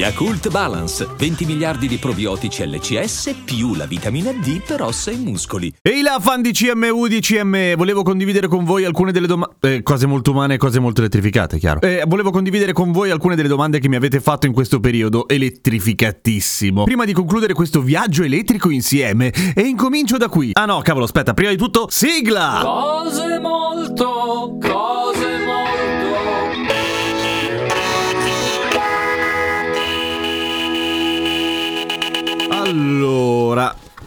Yakult Balance, 20 miliardi di probiotici LCS più la vitamina D per ossa e muscoli. Ehi là, fan di CMU di CME, volevo condividere con voi alcune delle domande... Eh, cose molto umane e cose molto elettrificate, chiaro. Eh, volevo condividere con voi alcune delle domande che mi avete fatto in questo periodo elettrificatissimo. Prima di concludere questo viaggio elettrico insieme, e incomincio da qui. Ah no, cavolo, aspetta, prima di tutto, sigla! Cose molto, cose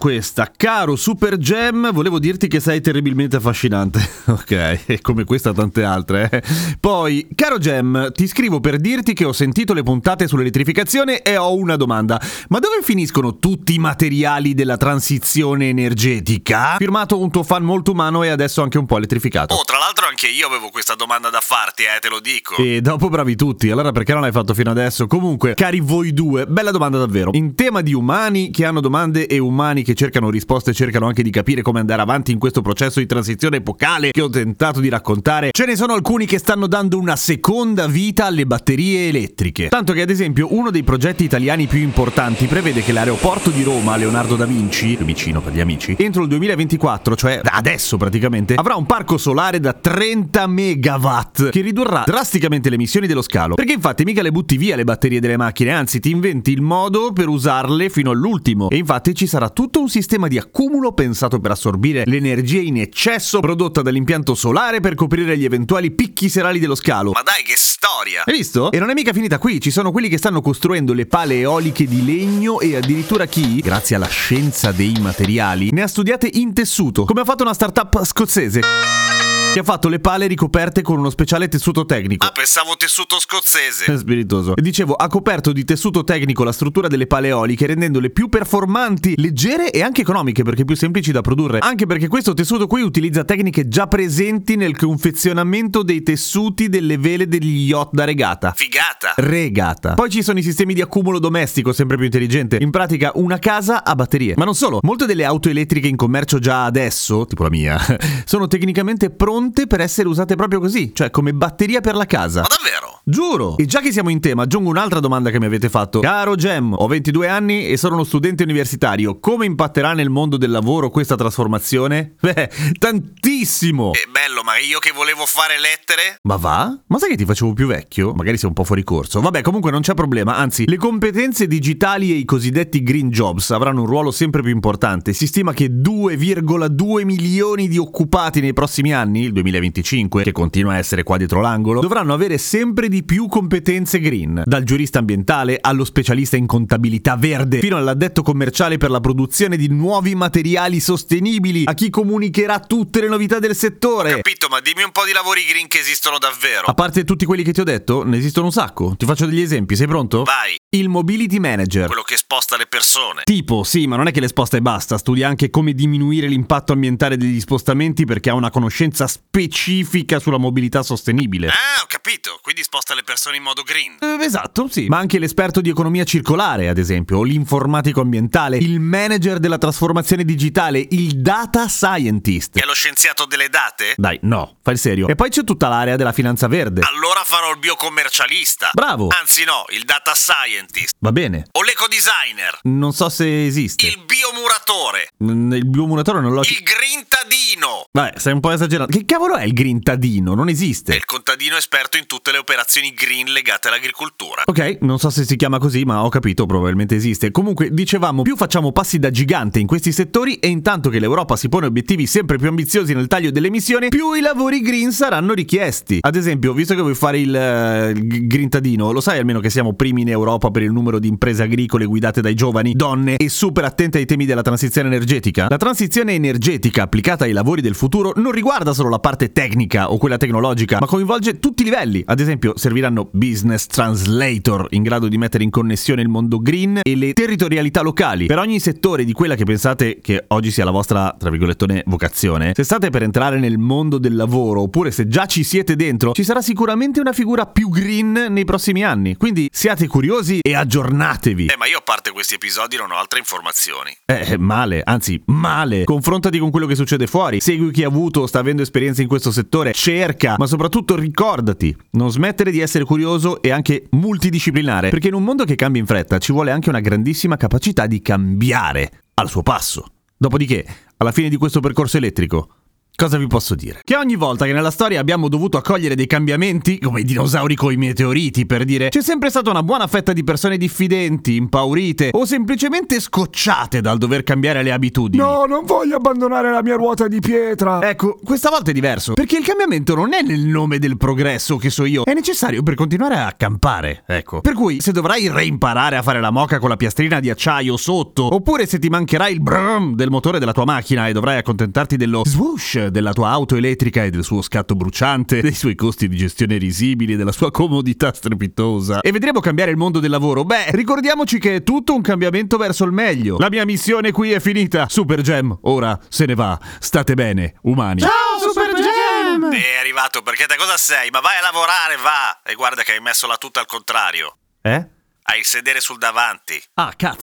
questa, caro Super Gem, volevo dirti che sei terribilmente affascinante. ok, e come questa tante altre. Eh. Poi, caro Gem, ti scrivo per dirti che ho sentito le puntate sull'elettrificazione e ho una domanda. Ma dove finiscono tutti i materiali della transizione energetica? Firmato un tuo fan molto umano e adesso anche un po' elettrificato. Oh, tra l'altro anche io avevo questa domanda da farti, eh, te lo dico. E dopo bravi tutti, allora perché non l'hai fatto fino adesso? Comunque, cari voi due, bella domanda davvero. In tema di umani che hanno domande e umani che cercano risposte cercano anche di capire come andare avanti in questo processo di transizione epocale che ho tentato di raccontare, ce ne sono alcuni che stanno dando una seconda vita alle batterie elettriche. Tanto che ad esempio uno dei progetti italiani più importanti prevede che l'aeroporto di Roma Leonardo da Vinci, più vicino per gli amici, entro il 2024, cioè adesso praticamente, avrà un parco solare da 30 megawatt che ridurrà drasticamente le emissioni dello scalo. Perché infatti mica le butti via le batterie delle macchine, anzi ti inventi il modo per usarle fino all'ultimo. E infatti ci sarà tutto un sistema di accumulo pensato per assorbire l'energia in eccesso prodotta dall'impianto solare per coprire gli eventuali picchi serali dello scalo. Ma dai, che storia! Hai visto? E non è mica finita qui, ci sono quelli che stanno costruendo le pale eoliche di legno e addirittura chi, grazie alla scienza dei materiali, ne ha studiate in tessuto, come ha fatto una startup scozzese che ha fatto le pale ricoperte con uno speciale tessuto tecnico. Ah, pensavo tessuto scozzese. Spiritoso. E dicevo, ha coperto di tessuto tecnico la struttura delle pale eoliche, rendendole più performanti, leggere e anche economiche, perché più semplici da produrre. Anche perché questo tessuto qui utilizza tecniche già presenti nel confezionamento dei tessuti delle vele degli yacht da regata. Figata! Regata. Poi ci sono i sistemi di accumulo domestico, sempre più intelligente. In pratica, una casa a batterie. Ma non solo, molte delle auto elettriche in commercio già adesso, tipo la mia, sono tecnicamente pronte per essere usate proprio così, cioè come batteria per la casa. Ma davvero? Giuro! E già che siamo in tema, aggiungo un'altra domanda che mi avete fatto. Caro Gem, ho 22 anni e sono uno studente universitario. Come impatterà nel mondo del lavoro questa trasformazione? Beh, tantissimo! È bello, ma io che volevo fare lettere? Ma va? Ma sai che ti facevo più vecchio? Magari sei un po' fuori corso. Vabbè, comunque non c'è problema. Anzi, le competenze digitali e i cosiddetti green jobs avranno un ruolo sempre più importante. Si stima che 2,2 milioni di occupati nei prossimi anni, il 2025, che continua a essere qua dietro l'angolo, dovranno avere sempre di più competenze green. Dal giurista ambientale allo specialista in contabilità verde, fino all'addetto commerciale per la produzione di nuovi materiali sostenibili, a chi comunicherà tutte le novità del settore. Capito, ma dimmi un po' di lavori green che esistono davvero. A parte tutti quelli che ti ho detto, ne esistono un sacco. Ti faccio degli esempi, sei pronto? Vai, Il mobility manager. quello che sposta le persone. Tipo, sì, ma non è che le sposta e basta, studia anche come diminuire l'impatto ambientale degli spostamenti perché ha una conoscenza specifica sulla mobilità sostenibile. Ah, ho capito, quindi sposta le persone in modo green. Eh, esatto, sì. Ma anche l'esperto di economia circolare, ad esempio, o l'informatico ambientale, il manager della trasformazione digitale, il data scientist. Che è lo scienziato delle date? Dai, no, fai il serio. E poi c'è tutta l'area della finanza verde. Allora farò il biocommercialista. Bravo! Anzi no, il data scientist. Va bene. O l'ecodesigner. Non so se esiste. Il biomuratore. Mm, Il biomuratore non l'ho... Il grintadino. Vabbè, sei un po' esagerato. Che cavolo è il grintadino? Non È esiste. il contadino esperto in tutte le operazioni green legate all'agricoltura. Ok, non so se si chiama così, ma ho capito, probabilmente esiste. Comunque, dicevamo, più facciamo passi da gigante in questi settori e intanto che l'Europa si pone obiettivi sempre più ambiziosi nel taglio delle emissioni, più i lavori green saranno richiesti. Ad esempio, visto che vuoi fare il, eh, il grintadino, lo sai almeno che siamo primi in Europa per il numero di imprese agricole guidate dai giovani, donne e super attente ai temi della transizione energetica? La transizione energetica applicata ai lavori del futuro non riguarda solo la parte tecnica o quella tecnologica, ma coinvolge tutti i livelli. Ad esempio, serviranno business translator in grado di mettere in connessione il mondo green e le territorialità locali. Per ogni settore di quella che pensate che oggi sia la vostra, tra virgolettone, vocazione, se state per entrare nel mondo del lavoro oppure se già ci siete dentro, ci sarà sicuramente una figura più green nei prossimi anni. Quindi siate curiosi e aggiornatevi. Eh, ma io a parte questi episodi non ho altre informazioni. Eh, male, anzi, male. Confrontati con quello che succede fuori. Segui chi ha avuto o sta avendo esperienze in questo settore. Cerca, ma soprattutto ricordati. Non smettere di essere curioso e anche multidisciplinare. Perché in un mondo che cambia in fretta ci vuole anche una grandissima capacità di cambiare al suo passo. Dopodiché, alla fine di questo percorso elettrico, Cosa vi posso dire? Che ogni volta che nella storia abbiamo dovuto accogliere dei cambiamenti, come i dinosauri coi meteoriti, per dire, c'è sempre stata una buona fetta di persone diffidenti, impaurite o semplicemente scocciate dal dover cambiare le abitudini. No, non voglio abbandonare la mia ruota di pietra. Ecco, questa volta è diverso, perché il cambiamento non è nel nome del progresso che so io, è necessario per continuare a campare, ecco. Per cui, se dovrai reimparare a fare la moca con la piastrina di acciaio sotto, oppure se ti mancherà il brum del motore della tua macchina e dovrai accontentarti dello swoosh della tua auto elettrica e del suo scatto bruciante, dei suoi costi di gestione risibili, della sua comodità strepitosa, e vedremo cambiare il mondo del lavoro, beh, ricordiamoci che è tutto un cambiamento verso il meglio. La mia missione qui è finita. Super Gem, ora se ne va. State bene, umani. Ciao, Super Gem! E è arrivato perché te cosa sei? Ma vai a lavorare, va! E guarda che hai messo la tuta al contrario. Eh? Hai il sedere sul davanti. Ah, cazzo.